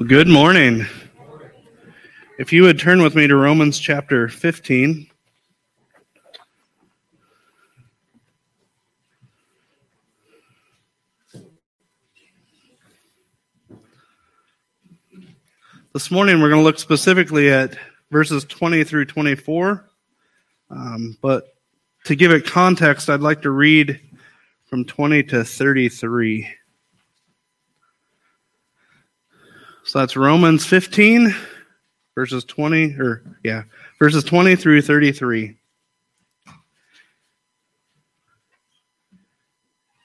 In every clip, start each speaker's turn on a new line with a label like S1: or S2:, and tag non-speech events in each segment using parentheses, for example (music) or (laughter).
S1: Well, good morning. If you would turn with me to Romans chapter 15. This morning we're going to look specifically at verses 20 through 24. Um, but to give it context, I'd like to read from 20 to 33. So that's Romans 15, verses 20, or yeah, verses 20 through 33.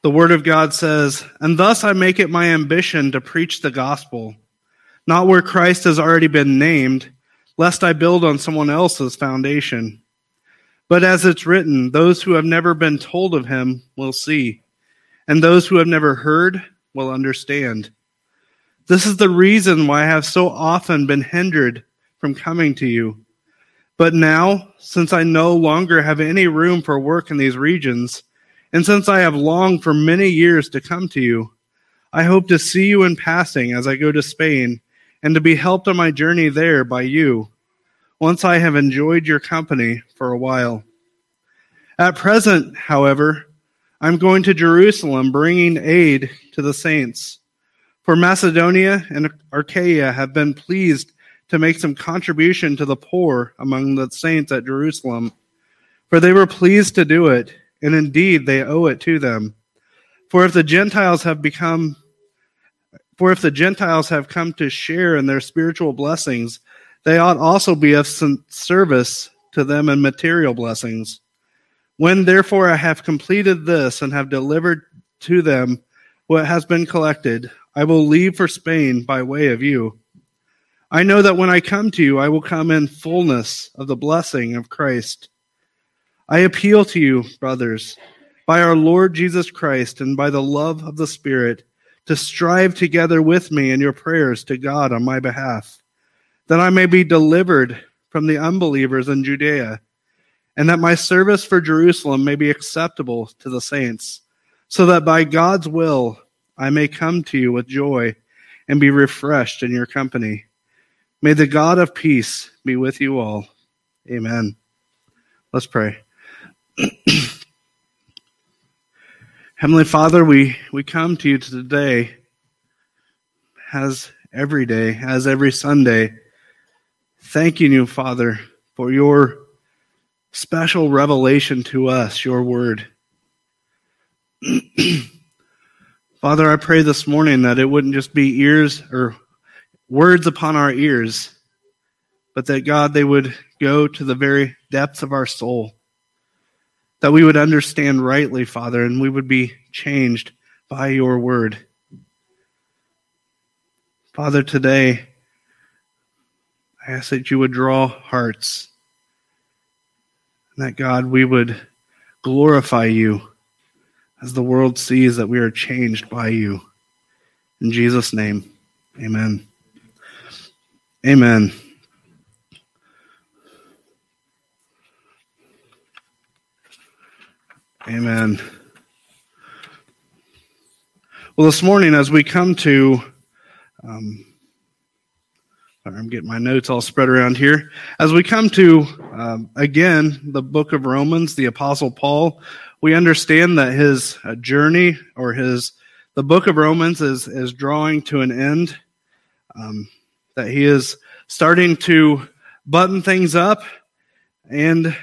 S1: The Word of God says, And thus I make it my ambition to preach the gospel, not where Christ has already been named, lest I build on someone else's foundation. But as it's written, those who have never been told of him will see, and those who have never heard will understand. This is the reason why I have so often been hindered from coming to you. But now, since I no longer have any room for work in these regions, and since I have longed for many years to come to you, I hope to see you in passing as I go to Spain, and to be helped on my journey there by you, once I have enjoyed your company for a while. At present, however, I'm going to Jerusalem bringing aid to the saints. For Macedonia and Achaia have been pleased to make some contribution to the poor among the saints at Jerusalem. For they were pleased to do it, and indeed they owe it to them. For if the Gentiles have become for if the Gentiles have come to share in their spiritual blessings, they ought also be of service to them in material blessings. When therefore I have completed this and have delivered to them what has been collected, I will leave for Spain by way of you. I know that when I come to you, I will come in fullness of the blessing of Christ. I appeal to you, brothers, by our Lord Jesus Christ and by the love of the Spirit, to strive together with me in your prayers to God on my behalf, that I may be delivered from the unbelievers in Judea, and that my service for Jerusalem may be acceptable to the saints, so that by God's will I may come to you with joy and be refreshed in your company. May the God of peace be with you all. Amen. Let's pray. (clears throat) Heavenly Father, we, we come to you today as every day, as every Sunday, thanking you, Father, for your special revelation to us, your word. (clears throat) Father, I pray this morning that it wouldn't just be ears or words upon our ears, but that God, they would go to the very depths of our soul. That we would understand rightly, Father, and we would be changed by your word. Father, today, I ask that you would draw hearts, and that God, we would glorify you as the world sees that we are changed by you. In Jesus' name, amen. Amen. Amen. Well, this morning, as we come to, um, I'm getting my notes all spread around here. As we come to, um, again, the book of Romans, the Apostle Paul we understand that his uh, journey or his the book of Romans is is drawing to an end. Um, that he is starting to button things up, and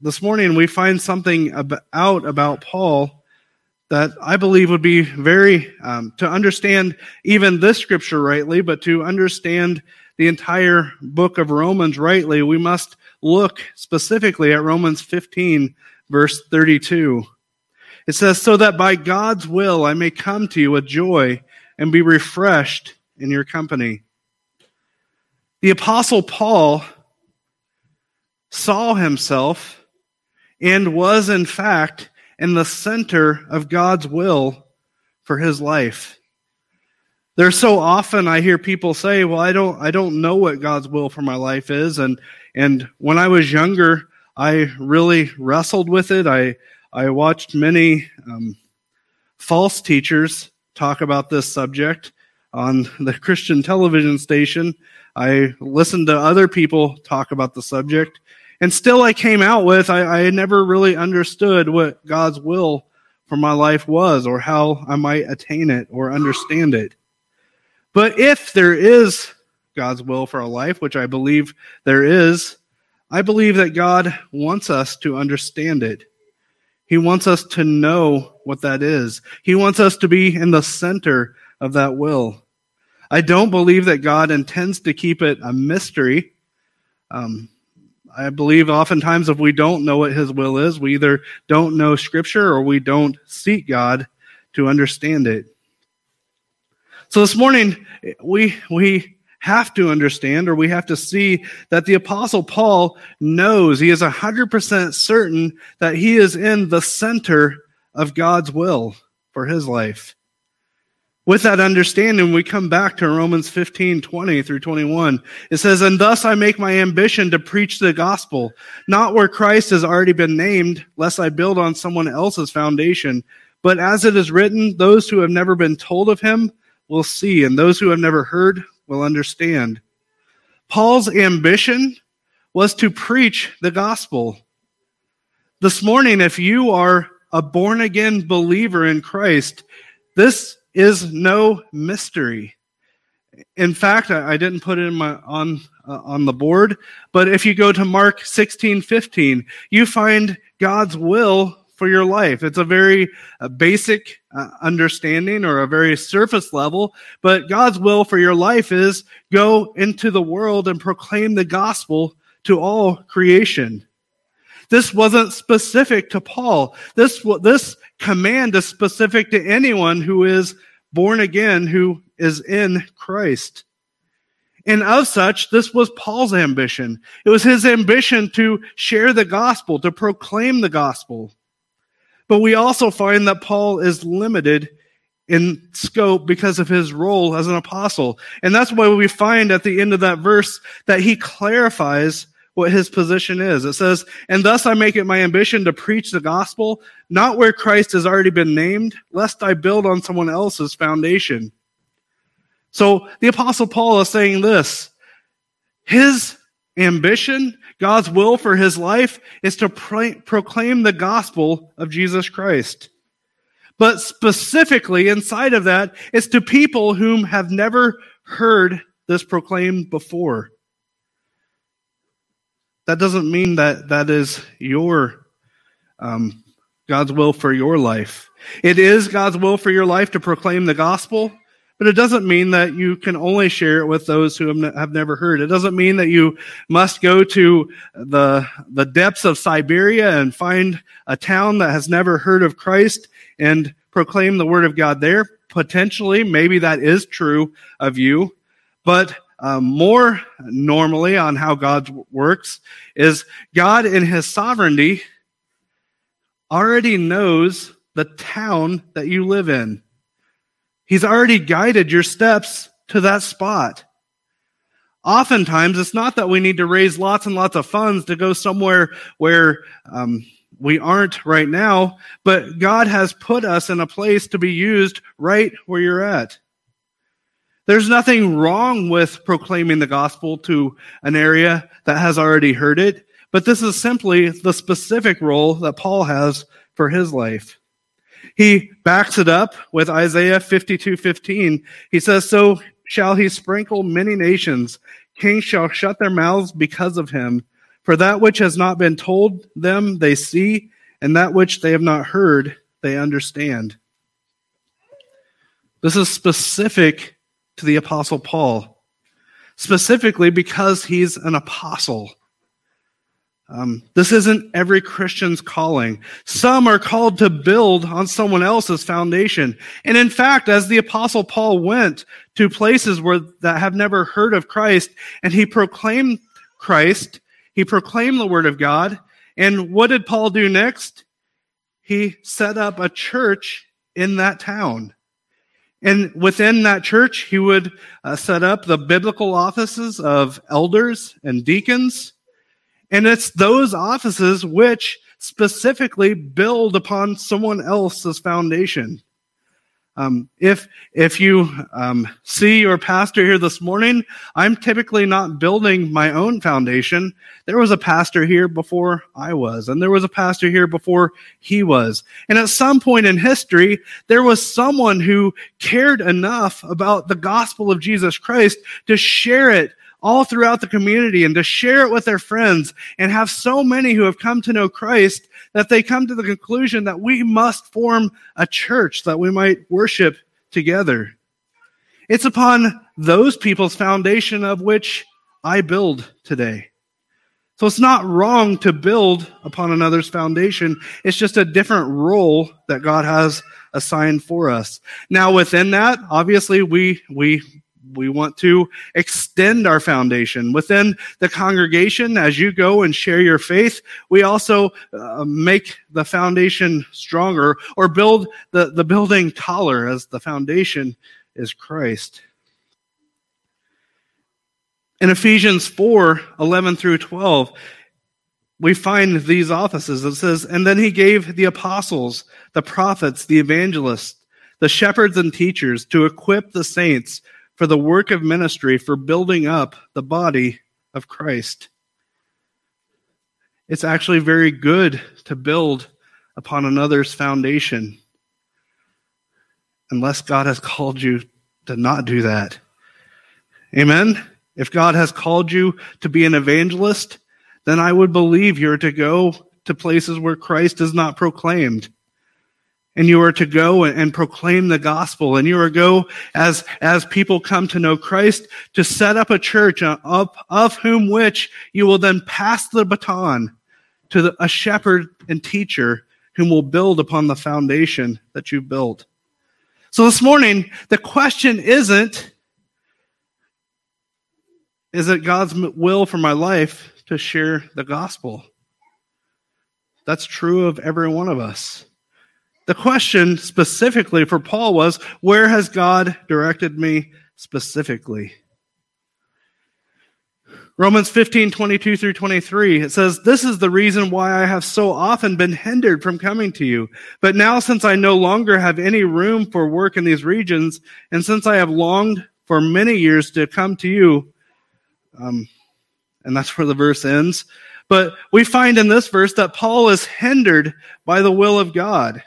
S1: this morning we find something about, out about Paul that I believe would be very um, to understand even this scripture rightly, but to understand the entire book of Romans rightly, we must look specifically at Romans 15, verse 32. It says, So that by God's will I may come to you with joy and be refreshed in your company. The Apostle Paul saw himself and was, in fact, in the center of God's will for his life. There's so often I hear people say, "Well, I don't I don't know what God's will for my life is." And and when I was younger, I really wrestled with it. I I watched many um, false teachers talk about this subject. on the Christian television station. I listened to other people talk about the subject, and still I came out with I, I never really understood what God's will for my life was or how I might attain it or understand it. But if there is God's will for our life, which I believe there is, I believe that God wants us to understand it. He wants us to know what that is. He wants us to be in the center of that will. I don't believe that God intends to keep it a mystery. Um, I believe oftentimes if we don't know what His will is, we either don't know Scripture or we don't seek God to understand it. So this morning, we, we have to understand or we have to see that the apostle Paul knows, he is 100% certain that he is in the center of God's will for his life. With that understanding, we come back to Romans 15, 20 through 21. It says, And thus I make my ambition to preach the gospel, not where Christ has already been named, lest I build on someone else's foundation. But as it is written, those who have never been told of him will see, and those who have never heard will understand. Paul's ambition was to preach the gospel. This morning, if you are a born again believer in Christ, this is no mystery. In fact, I didn't put it in my on uh, on the board, but if you go to Mark 16, 15, you find God's will for your life. It's a very uh, basic uh, understanding or a very surface level, but God's will for your life is go into the world and proclaim the gospel to all creation. This wasn't specific to Paul. This, this command is specific to anyone who is born again, who is in Christ. And of such, this was Paul's ambition. It was his ambition to share the gospel, to proclaim the gospel. But we also find that Paul is limited in scope because of his role as an apostle. And that's why we find at the end of that verse that he clarifies what his position is. It says, And thus I make it my ambition to preach the gospel, not where Christ has already been named, lest I build on someone else's foundation. So the apostle Paul is saying this. His ambition, God's will for his life is to pro- proclaim the gospel of Jesus Christ. But specifically inside of that is to people whom have never heard this proclaimed before. That doesn't mean that that is your um, God's will for your life. It is God's will for your life to proclaim the gospel, but it doesn't mean that you can only share it with those who have never heard. It doesn't mean that you must go to the, the depths of Siberia and find a town that has never heard of Christ and proclaim the word of God there. Potentially, maybe that is true of you, but um, more normally on how God works is God in his sovereignty already knows the town that you live in. He's already guided your steps to that spot. Oftentimes, it's not that we need to raise lots and lots of funds to go somewhere where um, we aren't right now, but God has put us in a place to be used right where you're at. There's nothing wrong with proclaiming the gospel to an area that has already heard it, but this is simply the specific role that Paul has for his life. He backs it up with Isaiah 52:15. He says, "So shall he sprinkle many nations; kings shall shut their mouths because of him. For that which has not been told them they see, and that which they have not heard they understand." This is specific to the apostle Paul, specifically because he's an apostle. Um, this isn't every Christian's calling. Some are called to build on someone else's foundation. And in fact, as the apostle Paul went to places where that have never heard of Christ and he proclaimed Christ, he proclaimed the word of God. And what did Paul do next? He set up a church in that town. And within that church, he would uh, set up the biblical offices of elders and deacons and it's those offices which specifically build upon someone else's foundation. Um, if if you um, see your pastor here this morning, I'm typically not building my own foundation. There was a pastor here before I was, and there was a pastor here before he was. And at some point in history, there was someone who cared enough about the gospel of Jesus Christ to share it all throughout the community and to share it with their friends and have so many who have come to know Christ that they come to the conclusion that we must form a church that we might worship together. It's upon those people's foundation of which I build today. So it's not wrong to build upon another's foundation. It's just a different role that God has assigned for us. Now within that, obviously we, we we want to extend our foundation. Within the congregation as you go and share your faith we also uh, make the foundation stronger or build the, the building taller as the foundation is christ. In ephesians 4 11 through 12 we find these offices. It says and then he gave the apostles the prophets the evangelists the shepherds and teachers to equip the saints for the work of ministry for building up the body of Christ. It's actually very good to build upon another's foundation unless God has called you to not do that. Amen? If God has called you to be an evangelist, then I would believe you're to go to places where Christ is not proclaimed and you are to go and proclaim the gospel. And you are to go as as people come to know christ to set up a church of, of whom which you will then pass the baton to the, a shepherd and teacher whom will build upon the foundation that you built so this morning the question isn't is it god's will for my life to share the gospel? That's true of every one of us the question specifically for Paul was, where has God directed me specifically? Romans 15, 22 through 23, it says, This is the reason why I have so often been hindered from coming to you. But now, since I no longer have any room for work in these regions, and since I have longed for many years to come to you, um, and that's where the verse ends. But we find in this verse that Paul is hindered by the will of God.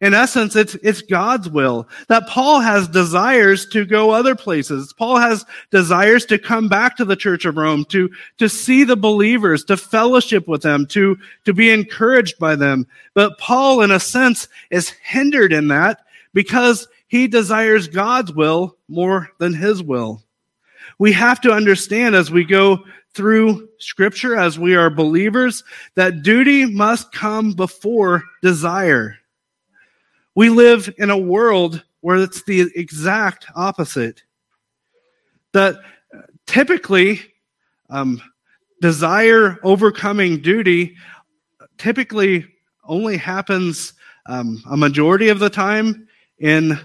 S1: In essence, it's, it's God's will that Paul has desires to go other places. Paul has desires to come back to the church of Rome, to, to see the believers, to fellowship with them, to, to be encouraged by them. But Paul, in a sense, is hindered in that because he desires God's will more than his will. We have to understand as we go through scripture, as we are believers, that duty must come before desire. We live in a world where it's the exact opposite. That typically, um, desire overcoming duty typically only happens um, a majority of the time in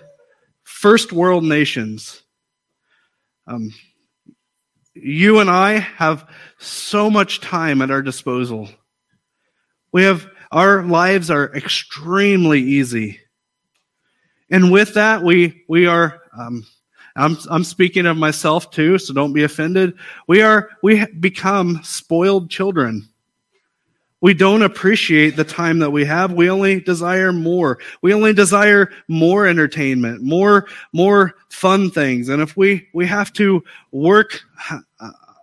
S1: first world nations. Um, you and I have so much time at our disposal. We have our lives are extremely easy. And with that, we, we are, um, I'm, I'm speaking of myself too, so don't be offended. We are, we become spoiled children. We don't appreciate the time that we have. We only desire more. We only desire more entertainment, more, more fun things. And if we, we have to work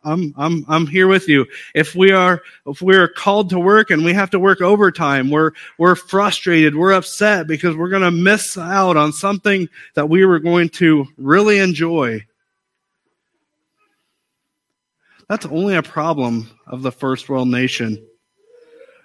S1: I'm, I'm, I'm here with you. If we are, if we are called to work and we have to work overtime, we're, we're frustrated, we're upset because we're going to miss out on something that we were going to really enjoy. That's only a problem of the first world nation.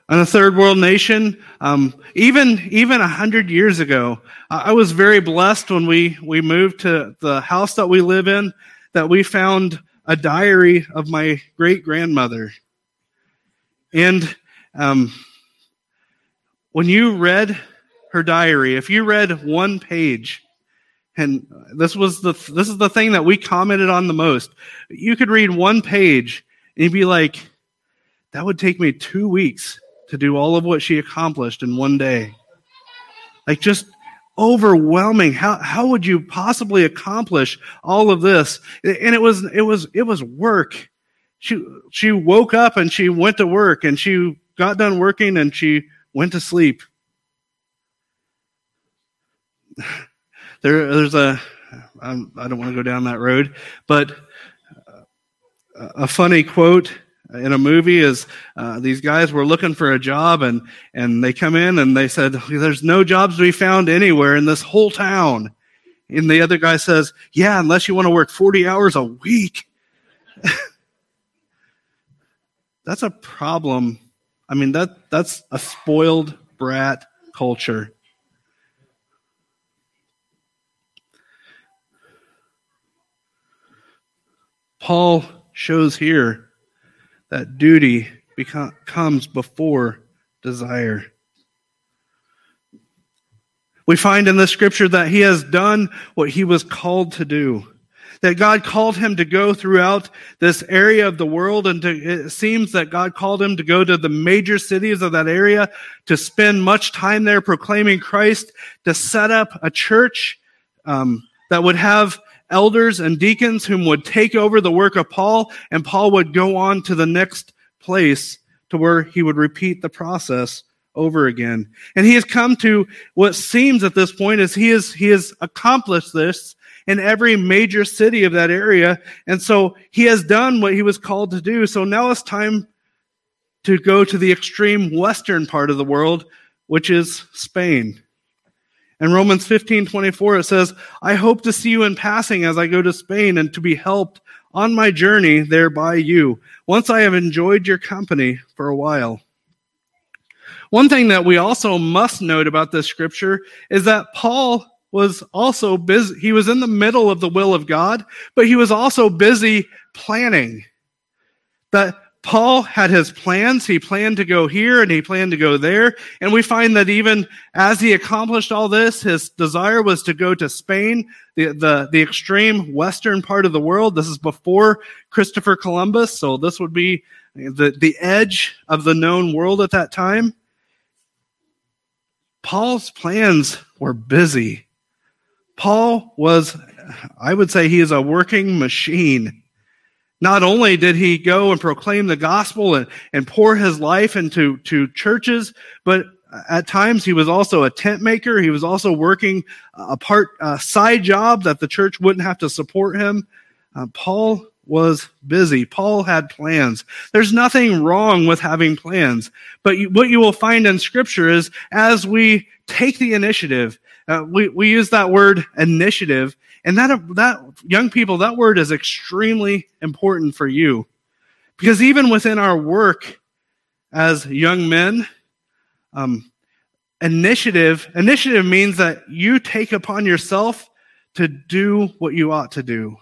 S1: And a third world nation, um, even even a hundred years ago, I was very blessed when we we moved to the house that we live in. That we found a diary of my great grandmother. And um, when you read her diary, if you read one page, and this was the this is the thing that we commented on the most. You could read one page and you'd be like, that would take me two weeks to do all of what she accomplished in one day. Like just overwhelming. How, how would you possibly accomplish all of this? And it was, it was, it was work. She, she woke up and she went to work and she got done working and she went to sleep. (laughs) There, there's a, I'm, I don't want to go down that road, but a funny quote in a movie is uh, these guys were looking for a job and and they come in and they said there's no jobs to be found anywhere in this whole town. And the other guy says yeah unless you want to work 40 hours a week. (laughs) That's a problem. I mean that that's a spoiled brat culture. Paul shows here that duty comes before desire. We find in the scripture that he has done what he was called to do. That God called him to go throughout this area of the world, and to, it seems that God called him to go to the major cities of that area, to spend much time there proclaiming Christ, to set up a church um, that would have elders and deacons whom would take over the work of Paul, and Paul would go on to the next place to where he would repeat the process over again. And he has come to what seems at this point is he has, he has accomplished this in every major city of that area. And so he has done what he was called to do. So now it's time to go to the extreme western part of the world, which is Spain. In Romans 15, 24, it says, I hope to see you in passing as I go to Spain and to be helped on my journey there by you, once I have enjoyed your company for a while. One thing that we also must note about this scripture is that Paul was also busy. He was in the middle of the will of God, but he was also busy planning. That Paul had his plans. He planned to go here and he planned to go there. And we find that even as he accomplished all this, his desire was to go to Spain, the, the, the extreme western part of the world. This is before Christopher Columbus. So this would be the, the edge of the known world at that time. Paul's plans were busy. Paul was, I would say he is a working machine. Not only did he go and proclaim the gospel and, and pour his life into to churches, but at times he was also a tent maker. He was also working a part a side job that the church wouldn't have to support him. Uh, Paul was busy. Paul had plans. There's nothing wrong with having plans, but you, what you will find in scripture is as we take the initiative, uh, we, we use that word initiative and that, that, young people, that word is extremely important for you. Because even within our work as young men, um, initiative, initiative means that you take upon yourself to do what you ought to do.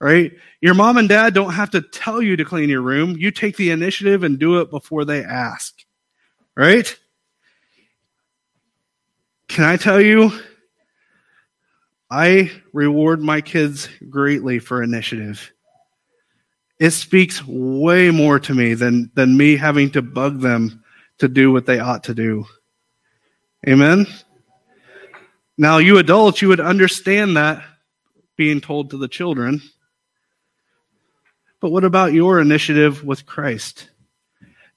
S1: Right? Your mom and dad don't have to tell you to clean your room. You take the initiative and do it before they ask. Right? Can I tell you, I reward my kids greatly for initiative. It speaks way more to me than, than me having to bug them to do what they ought to do. Amen? Now, you adults, you would understand that being told to the children. But what about your initiative with Christ?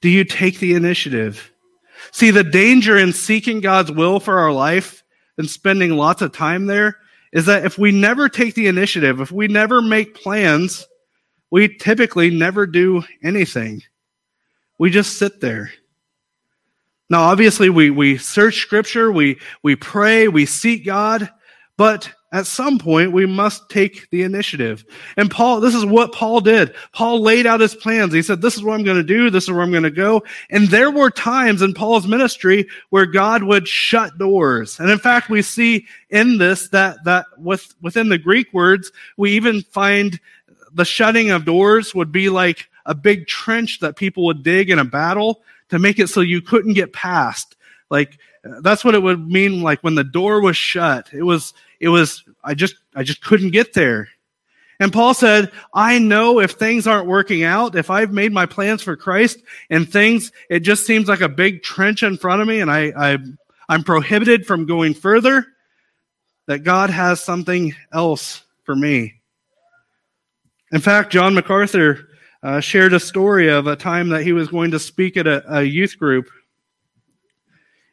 S1: Do you take the initiative? See, the danger in seeking God's will for our life and spending lots of time there is that if we never take the initiative, if we never make plans, we typically never do anything. We just sit there. Now, obviously, we, we search scripture, we, we pray, we seek God, but at some point we must take the initiative. And Paul, this is what Paul did. Paul laid out his plans. He said, this is what I'm going to do. This is where I'm going to go. And there were times in Paul's ministry where God would shut doors. And in fact, we see in this that, that with, within the Greek words, we even find the shutting of doors would be like a big trench that people would dig in a battle to make it so you couldn't get past. Like, that's what it would mean like when the door was shut. It was, it was, I just, I just couldn't get there. And Paul said, I know if things aren't working out, if I've made my plans for Christ and things, it just seems like a big trench in front of me and I, I I'm prohibited from going further. that God has something else for me. In fact, John MacArthur uh, shared a story of a time that he was going to speak at a, a youth group.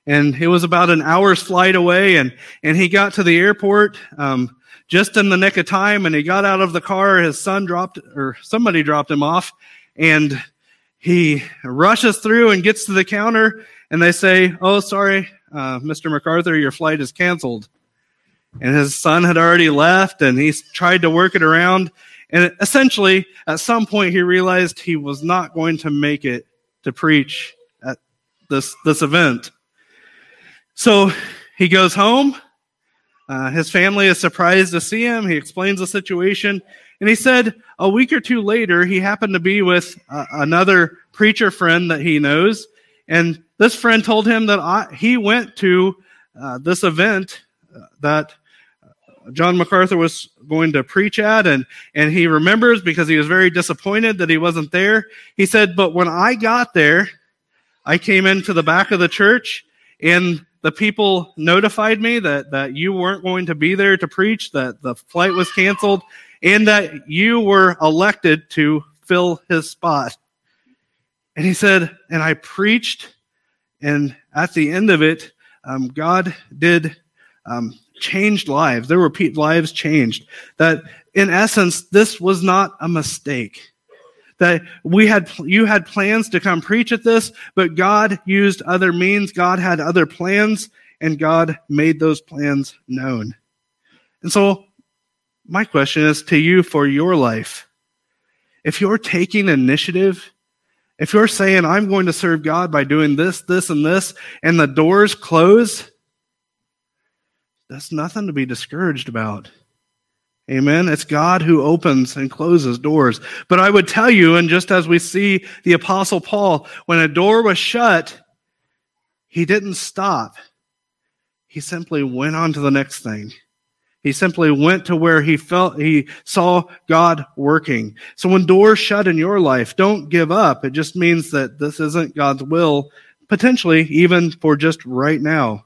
S1: And it was about an hour's flight away, and, and he got to the airport um, just in the nick of time. And he got out of the car. His son dropped, or somebody dropped him off, and he rushes through and gets to the counter. And they say, "Oh, sorry, uh, Mr. MacArthur, your flight is canceled." And his son had already left, and he tried to work it around. And essentially, at some point, he realized he was not going to make it to preach at this, this event. So he goes home. Uh, his family is surprised to see him. He explains the situation. And he said a week or two later, he happened to be with uh, another preacher friend that he knows. And this friend told him that I, he went to uh, this event uh, that John MacArthur was going to preach at, and, and he remembers because he was very disappointed that he wasn't there. He said, But when I got there, I came into the back of the church, and the people notified me that, that you weren't going to be there to preach, that the flight was canceled, and that you were elected to fill his spot. And he said, And I preached, and at the end of it, um, God did um, changed lives. There were lives changed. That in essence, this was not a mistake. That we had, you had plans to come preach at this, but God used other means. God had other plans and God made those plans known. And so my question is to you for your life. If you're taking initiative, if you're saying, I'm going to serve God by doing this, this, and this, and the doors close, that's nothing to be discouraged about. Amen. It's God who opens and closes doors. But I would tell you, and just as we see the apostle Paul, when a door was shut, he didn't stop. He simply went on to the next thing. He simply went to where he felt he saw God working. So when doors shut in your life, don't give up. It just means that this isn't God's will, potentially even for just right now.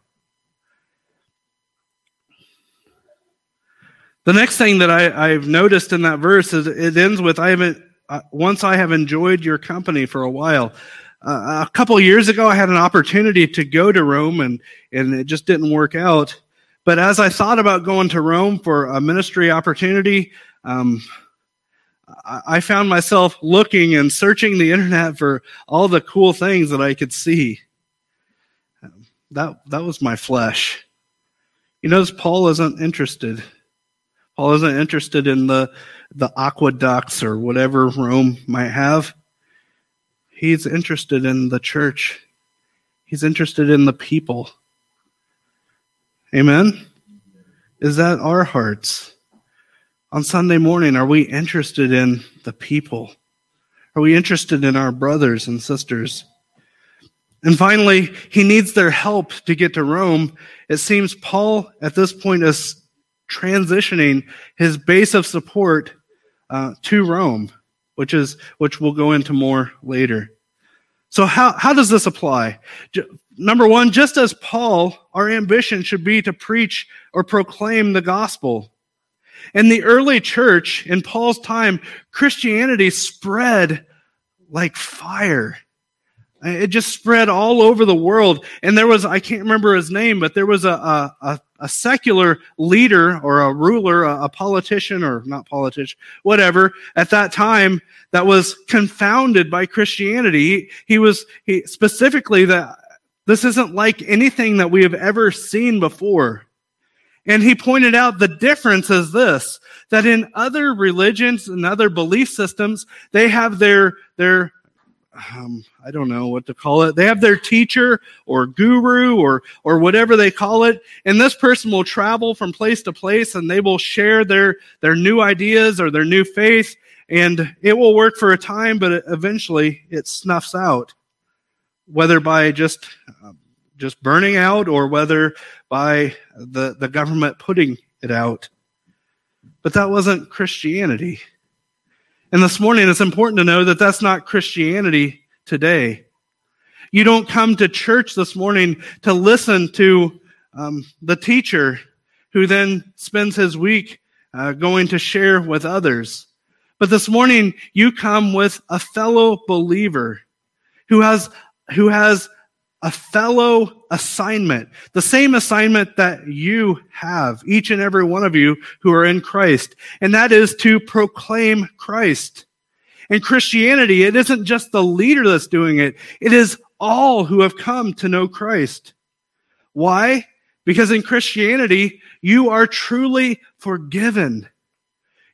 S1: The next thing that I, have noticed in that verse is it ends with, I haven't, uh, once I have enjoyed your company for a while. Uh, a couple years ago, I had an opportunity to go to Rome and, and it just didn't work out. But as I thought about going to Rome for a ministry opportunity, um, I, I found myself looking and searching the internet for all the cool things that I could see. That, that was my flesh. You notice Paul isn't interested Paul isn't interested in the, the aqueducts or whatever Rome might have. He's interested in the church. He's interested in the people. Amen? Is that our hearts? On Sunday morning, are we interested in the people? Are we interested in our brothers and sisters? And finally, he needs their help to get to Rome. It seems Paul at this point is transitioning his base of support uh, to Rome, which is which we'll go into more later. So how how does this apply? Number one, just as Paul, our ambition should be to preach or proclaim the gospel. In the early church, in Paul's time, Christianity spread like fire. It just spread all over the world. And there was, I can't remember his name, but there was a, a, a secular leader or a ruler, a, a politician or not politician, whatever, at that time that was confounded by Christianity. He, he was he, specifically that this isn't like anything that we have ever seen before. And he pointed out the difference is this, that in other religions and other belief systems, they have their, their um, I don't know what to call it. They have their teacher or guru or or whatever they call it, and this person will travel from place to place, and they will share their their new ideas or their new faith, and it will work for a time, but eventually it snuffs out, whether by just uh, just burning out or whether by the the government putting it out. But that wasn't Christianity. And this morning, it's important to know that that's not Christianity today. You don't come to church this morning to listen to um, the teacher who then spends his week uh, going to share with others. But this morning, you come with a fellow believer who has, who has a fellow assignment, the same assignment that you have, each and every one of you who are in Christ, and that is to proclaim Christ. In Christianity, it isn't just the leader that's doing it, it is all who have come to know Christ. Why? Because in Christianity, you are truly forgiven.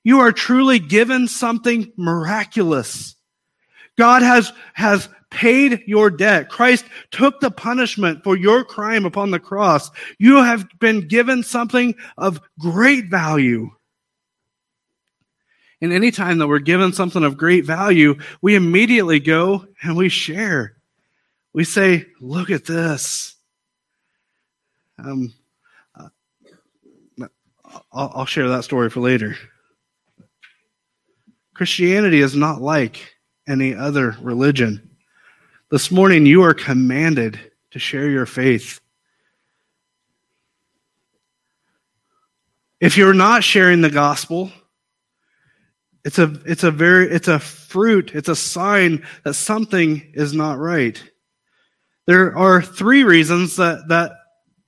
S1: You are truly given something miraculous. God has, has paid your debt. Christ took the punishment for your crime upon the cross. You have been given something of great value. And anytime that we're given something of great value, we immediately go and we share. We say, look at this. Um, uh, I'll, I'll share that story for later. Christianity is not like any other religion. This morning, you are commanded to share your faith. If you're not sharing the gospel, it's a, it's a very, it's a fruit, it's a sign that something is not right. There are three reasons that, that,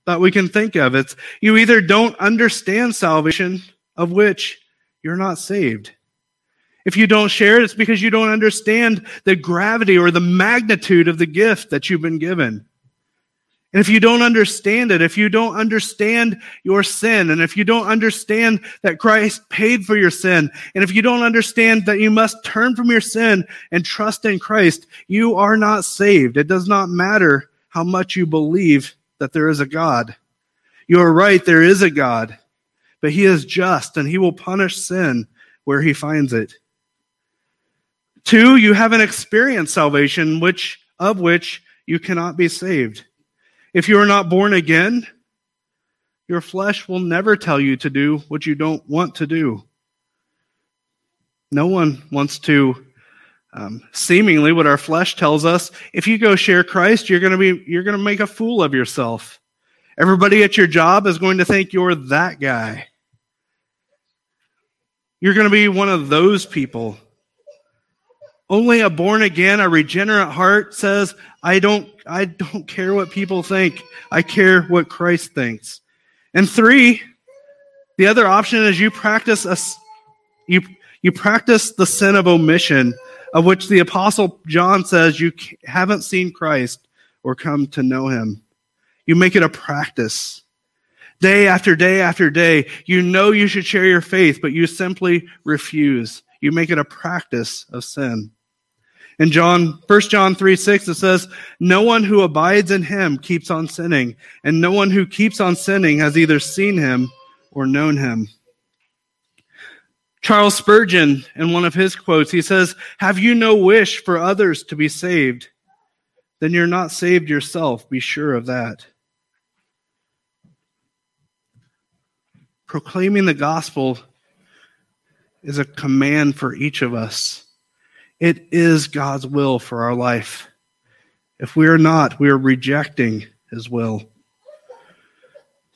S1: that we can think of. It's you either don't understand salvation, of which you're not saved. If you don't share it, it's because you don't understand the gravity or the magnitude of the gift that you've been given. And if you don't understand it, if you don't understand your sin, and if you don't understand that Christ paid for your sin, and if you don't understand that you must turn from your sin and trust in Christ, you are not saved. It does not matter how much you believe that there is a God. You are right, there is a God, but he is just and he will punish sin where he finds it. Two, you haven't experienced salvation, which of which you cannot be saved. If you are not born again, your flesh will never tell you to do what you don't want to do. No one wants to um, seemingly what our flesh tells us. If you go share Christ, you're going to be you're going to make a fool of yourself. Everybody at your job is going to think you're that guy. You're going to be one of those people. Only a born again, a regenerate heart says, I don't, I don't care what people think. I care what Christ thinks. And three, the other option is you practice a, you, you practice the sin of omission, of which the apostle John says you haven't seen Christ or come to know him. You make it a practice. Day after day after day, you know you should share your faith, but you simply refuse. You make it a practice of sin. In John, 1 John 3 6, it says, No one who abides in him keeps on sinning, and no one who keeps on sinning has either seen him or known him. Charles Spurgeon, in one of his quotes, he says, Have you no wish for others to be saved? Then you're not saved yourself. Be sure of that. Proclaiming the gospel is a command for each of us. It is God's will for our life. If we are not, we are rejecting his will.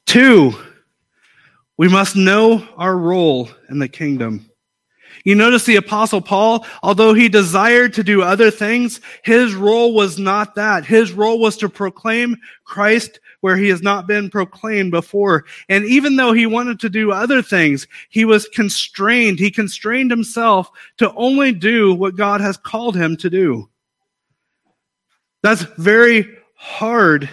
S1: Two, we must know our role in the kingdom. You notice the apostle Paul, although he desired to do other things, his role was not that. His role was to proclaim Christ where he has not been proclaimed before. And even though he wanted to do other things, he was constrained. He constrained himself to only do what God has called him to do. That's very hard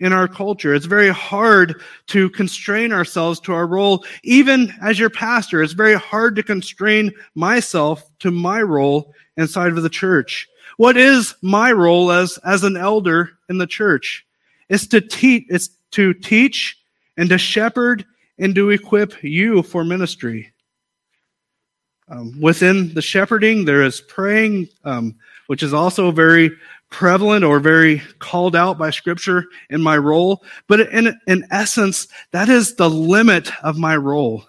S1: in our culture. It's very hard to constrain ourselves to our role. Even as your pastor, it's very hard to constrain myself to my role inside of the church. What is my role as, as an elder in the church? It's to teach, it's to teach and to shepherd and to equip you for ministry. Um, within the shepherding, there is praying, um, which is also very prevalent or very called out by scripture in my role. But in, in essence, that is the limit of my role.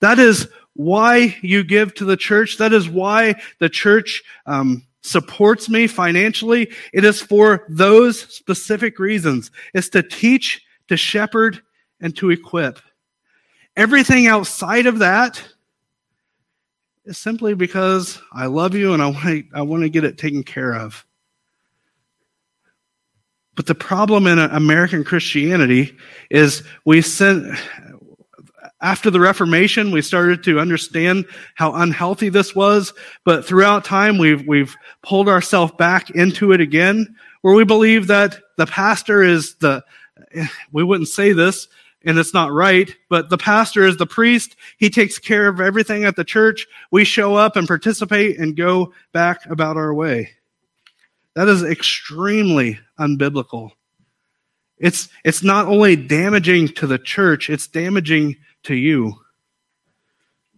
S1: That is why you give to the church. That is why the church um, supports me financially, it is for those specific reasons. It's to teach, to shepherd, and to equip. everything outside of that is simply because I love you and I want to, I want to get it taken care of. But the problem in American Christianity is we sent, after the Reformation, we started to understand how unhealthy this was, but throughout time, we've, we've pulled ourselves back into it again, where we believe that the pastor is the, we wouldn't say this, and it's not right, but the pastor is the priest. He takes care of everything at the church. We show up and participate and go back about our way. That is extremely unbiblical. It's, it's not only damaging to the church, it's damaging to you.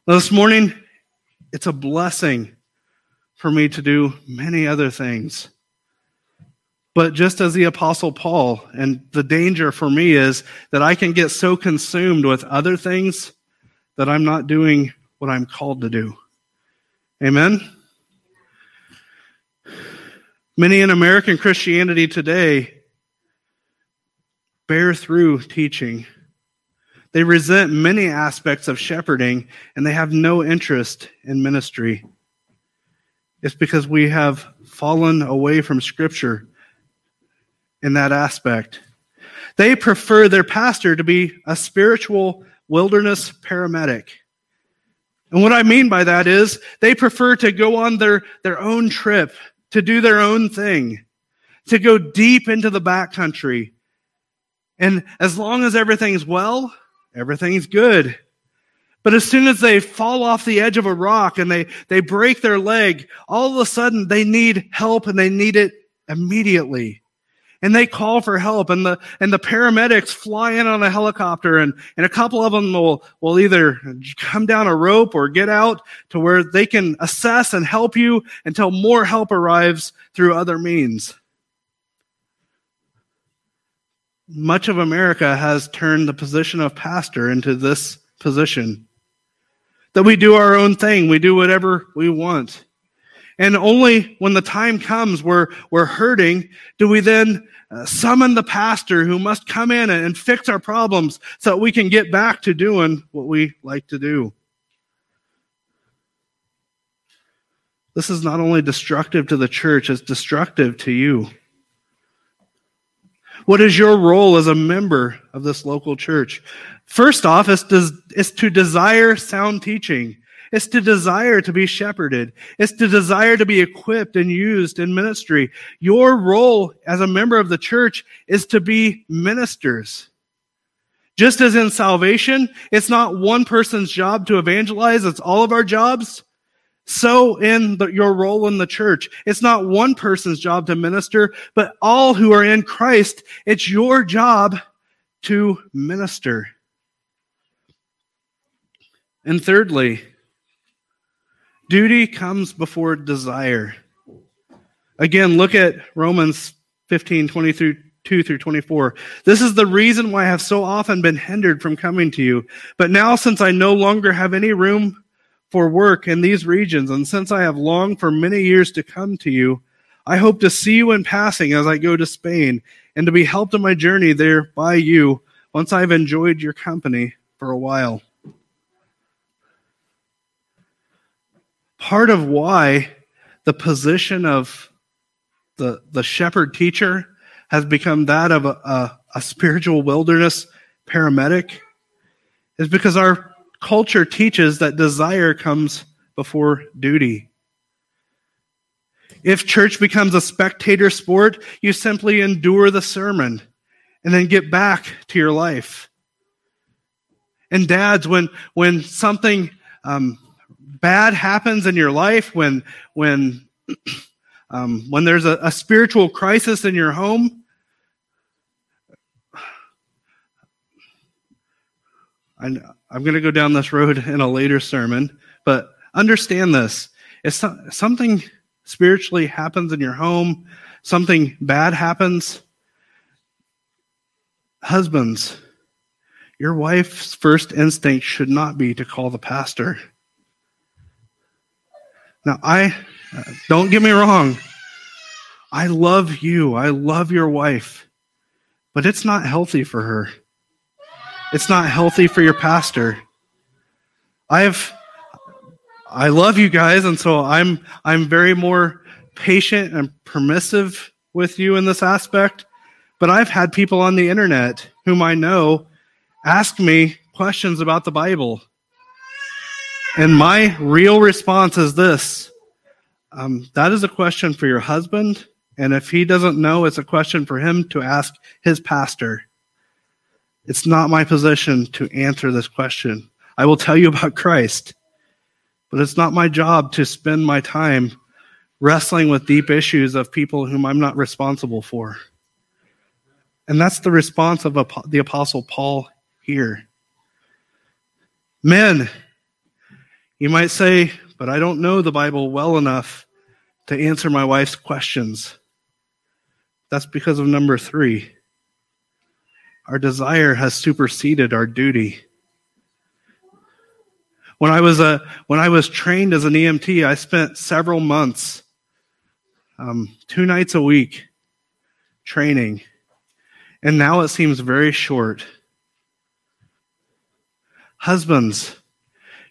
S1: This morning, it's a blessing for me to do many other things. But just as the Apostle Paul, and the danger for me is that I can get so consumed with other things that I'm not doing what I'm called to do. Amen? Many in American Christianity today bear through teaching. They resent many aspects of shepherding and they have no interest in ministry. It's because we have fallen away from Scripture in that aspect. They prefer their pastor to be a spiritual wilderness paramedic. And what I mean by that is they prefer to go on their, their own trip, to do their own thing, to go deep into the backcountry. And as long as everything's well, everything's good. But as soon as they fall off the edge of a rock and they, they break their leg, all of a sudden they need help and they need it immediately and they call for help and the and the paramedics fly in on a helicopter and and a couple of them will will either come down a rope or get out to where they can assess and help you until more help arrives through other means much of america has turned the position of pastor into this position that we do our own thing we do whatever we want and only when the time comes where we're hurting do we then uh, summon the pastor who must come in and, fix our problems so that we can get back to doing what we like to do. This is not only destructive to the church, it's destructive to you. What is your role as a member of this local church? First off, is to, to desire sound teaching. It's to desire to be shepherded. It's to desire to be equipped and used in ministry. Your role as a member of the church is to be ministers. Just as in salvation, it's not one person's job to evangelize, it's all of our jobs. So in the, your role in the church, it's not one person's job to minister, but all who are in Christ, it's your job to minister. And thirdly, Duty comes before desire. Again, look at Romans 15, 20 through 2 through 24. This is the reason why I have so often been hindered from coming to you. But now, since I no longer have any room for work in these regions, and since I have longed for many years to come to you, I hope to see you in passing as I go to Spain, and to be helped in my journey there by you once I've enjoyed your company for a while. part of why the position of the, the shepherd teacher has become that of a, a, a spiritual wilderness paramedic is because our culture teaches that desire comes before duty. If church becomes a spectator sport, you simply endure the sermon and then get back to your life. And dads, when when something um, bad happens in your life, when when (clears throat) um, when there's a, a spiritual crisis in your home, I'm going to go down this road in a later sermon, but understand this: if something spiritually happens in your home, something bad happens, husbands, your wife's first instinct should not be to call the pastor. Now, I don't get me wrong. I love you. I love your wife. But it's not healthy for her. It's not healthy for your pastor. I've I love you guys, and so I'm I'm very more patient and permissive with you in this aspect. But I've had people on the internet whom I know ask me questions about the Bible. And my real response is this um, that is a question for your husband. And if he doesn't know, it's a question for him to ask his pastor. It's not my position to answer this question. I will tell you about Christ, but it's not my job to spend my time wrestling with deep issues of people whom I'm not responsible for. And that's the response of the Apostle Paul here. Men, you might say, but I don't know the Bible well enough to answer my wife's questions. That's because of number three. Our desire has superseded our duty. When I was a when I was trained as an EMT, I spent several months, um, two nights a week, training, and now it seems very short. Husbands,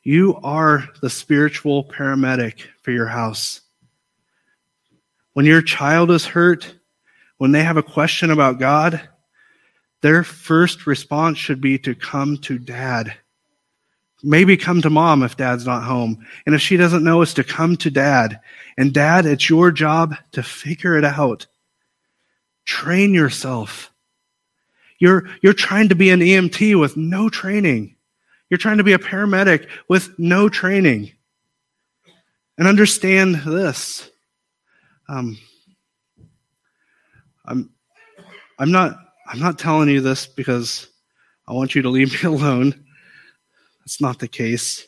S1: you are the spiritual paramedic for your house. When your child is hurt, when they have a question about God, their first response should be to come to dad. Maybe come to mom if dad's not home. And if she doesn't know, it's to come to dad. And dad, it's your job to figure it out. Train yourself. You're, you're trying to be an EMT with no training. You're trying to be a paramedic with no training. And understand this. Um, I'm, I'm not, I'm not telling you this because I want you to leave me (laughs) alone. That's not the case.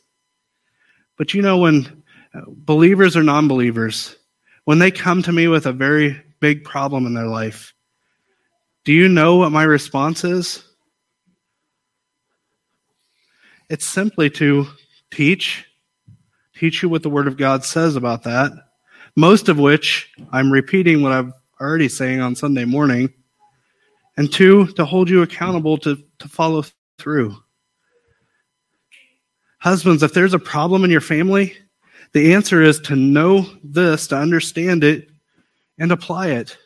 S1: But you know, when uh, believers or non believers, when they come to me with a very big problem in their life, do you know what my response is? It's simply to teach, teach you what the Word of God says about that, most of which I'm repeating what I've already saying on Sunday morning, and two, to hold you accountable to, to follow through. Husbands, if there's a problem in your family, the answer is to know this, to understand it, and apply it.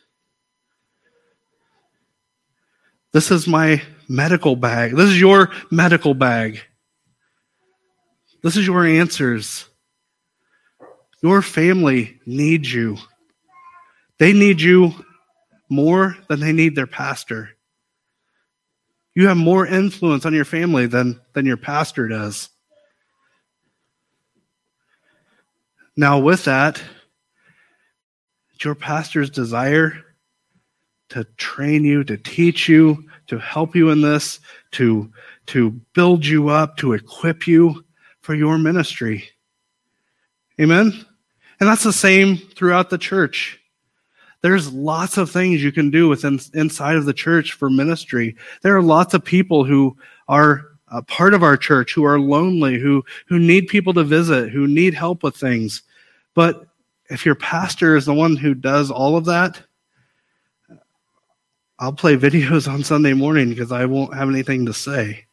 S1: This is my medical bag. This is your medical bag. This is your answers. Your family needs you. They need you more than they need their pastor. You have more influence on your family than, than your pastor does. Now, with that, it's your pastor's desire to train you, to teach you, to help you in this, to, to build you up, to equip you for your ministry. Amen? And that's the same throughout the church. There's lots of things you can do within inside of the church for ministry. There are lots of people who are a part of our church who are lonely, who who need people to visit, who need help with things. But if your pastor is the one who does all of that, I'll play (laughs) videos on Sunday morning because I won't have anything to say.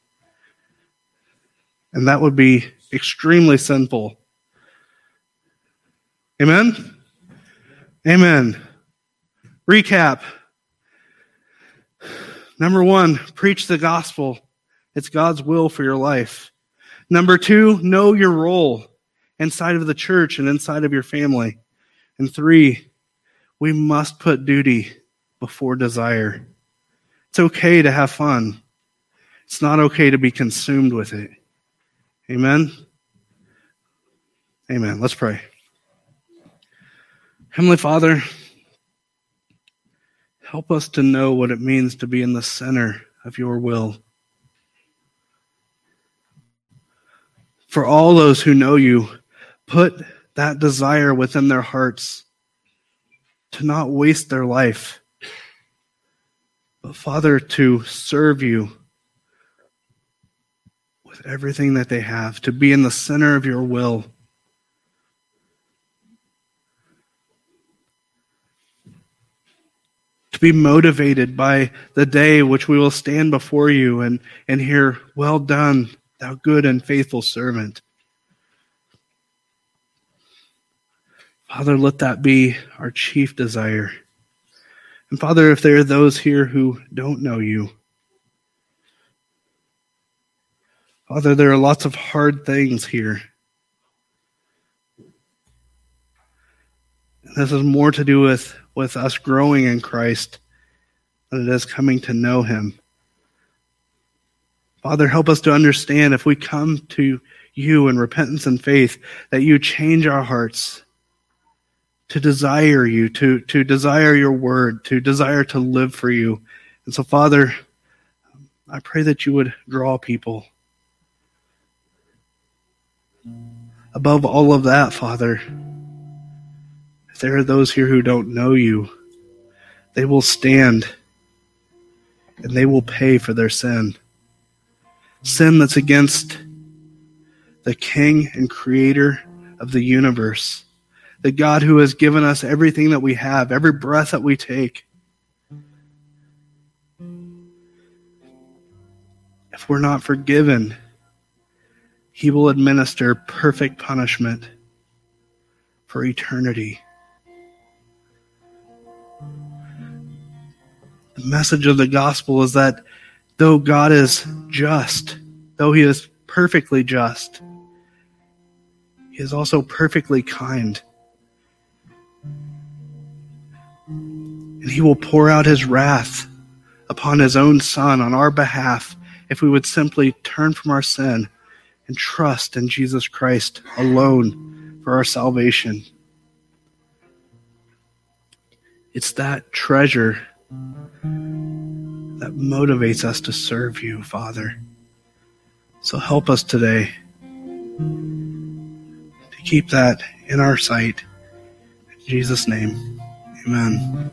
S1: And that would be extremely sinful. Amen? Amen. Recap. Number one, preach the gospel. It's God's will for your life. Number two, know your role inside of the church and inside of your family. And three, we must put duty before desire. It's okay to have fun. It's not okay to be consumed with it. Amen. Amen. Let's pray. Heavenly Father, Help us to know what it means to be in the center of your will. For all those who know you, put that desire within their hearts to not waste their life, but Father, to serve you with everything that they have, to be in the center of your will. be motivated by the day which we will stand before you and, and hear, Well done, thou good and faithful servant. Father, let that be our chief desire. And Father, if there are those here who don't know you, Father, there are lots of hard things here. This is more to do with with us growing in Christ than it is coming to know Him. Father, help us to understand if we come to you in repentance and faith, that you change our hearts to desire you, to, to desire your word, to desire to live for you. And so, Father, I pray that you would draw people. Above all of that, Father, there are those here who don't know you, they will stand and they will pay for their sin. Sin that's against the King and Creator of the universe, the God who has given us everything that we have, every breath that we take. If we're not forgiven, He will administer perfect punishment for eternity. The message of the gospel is that though God is just, though He is perfectly just, he is also perfectly kind. And he will pour out his wrath upon his own Son on our behalf if we would simply turn from our sin and trust in Jesus Christ alone for our salvation. It's that treasure that motivates us to serve you, Father. So help us today to keep that in our sight. In Jesus' name, amen.